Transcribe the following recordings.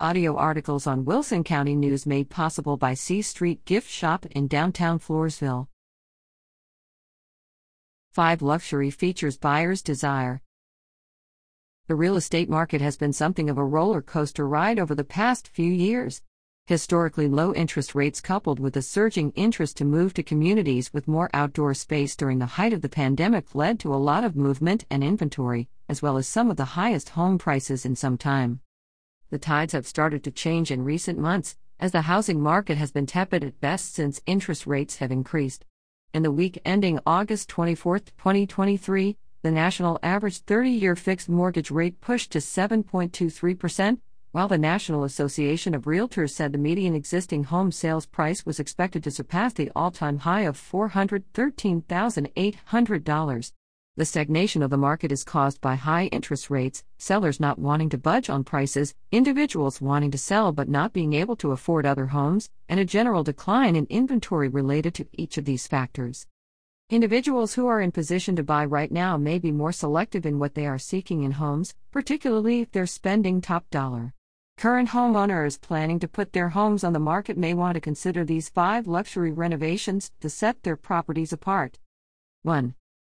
Audio articles on Wilson County News made possible by C Street Gift Shop in downtown Floresville. 5 Luxury Features Buyers Desire. The real estate market has been something of a roller coaster ride over the past few years. Historically low interest rates, coupled with a surging interest to move to communities with more outdoor space during the height of the pandemic, led to a lot of movement and inventory, as well as some of the highest home prices in some time. The tides have started to change in recent months, as the housing market has been tepid at best since interest rates have increased. In the week ending August 24, 2023, the national average 30 year fixed mortgage rate pushed to 7.23%, while the National Association of Realtors said the median existing home sales price was expected to surpass the all time high of $413,800. The stagnation of the market is caused by high interest rates, sellers not wanting to budge on prices, individuals wanting to sell but not being able to afford other homes, and a general decline in inventory related to each of these factors. Individuals who are in position to buy right now may be more selective in what they are seeking in homes, particularly if they're spending top dollar. Current homeowners planning to put their homes on the market may want to consider these five luxury renovations to set their properties apart. 1.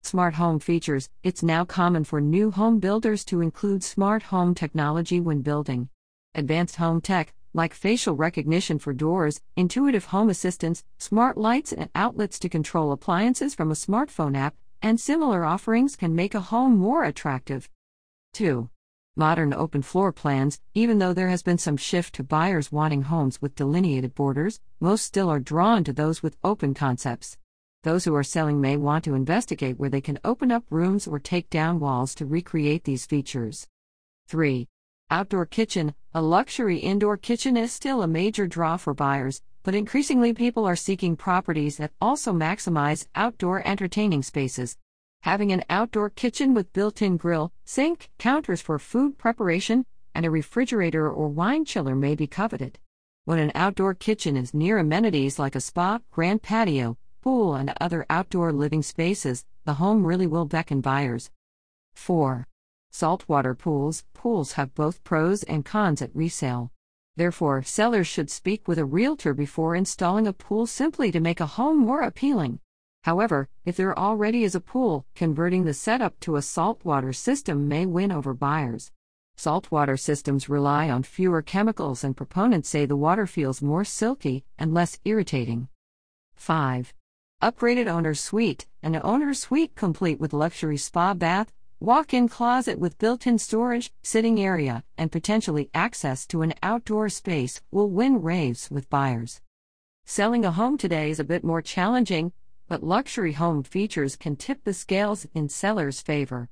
Smart home features It's now common for new home builders to include smart home technology when building. Advanced home tech, like facial recognition for doors, intuitive home assistance, smart lights and outlets to control appliances from a smartphone app, and similar offerings can make a home more attractive. 2. Modern open floor plans Even though there has been some shift to buyers wanting homes with delineated borders, most still are drawn to those with open concepts. Those who are selling may want to investigate where they can open up rooms or take down walls to recreate these features. 3. Outdoor kitchen A luxury indoor kitchen is still a major draw for buyers, but increasingly people are seeking properties that also maximize outdoor entertaining spaces. Having an outdoor kitchen with built in grill, sink, counters for food preparation, and a refrigerator or wine chiller may be coveted. When an outdoor kitchen is near amenities like a spa, grand patio, pool, and other outdoor living spaces, the home really will beckon buyers. 4. Saltwater pools Pools have both pros and cons at resale. Therefore, sellers should speak with a realtor before installing a pool simply to make a home more appealing. However, if there already is a pool, converting the setup to a saltwater system may win over buyers. Saltwater systems rely on fewer chemicals, and proponents say the water feels more silky and less irritating. 5. Upgraded owner suite, an owner suite complete with luxury spa bath, walk in closet with built in storage, sitting area, and potentially access to an outdoor space will win raves with buyers. Selling a home today is a bit more challenging, but luxury home features can tip the scales in sellers' favor.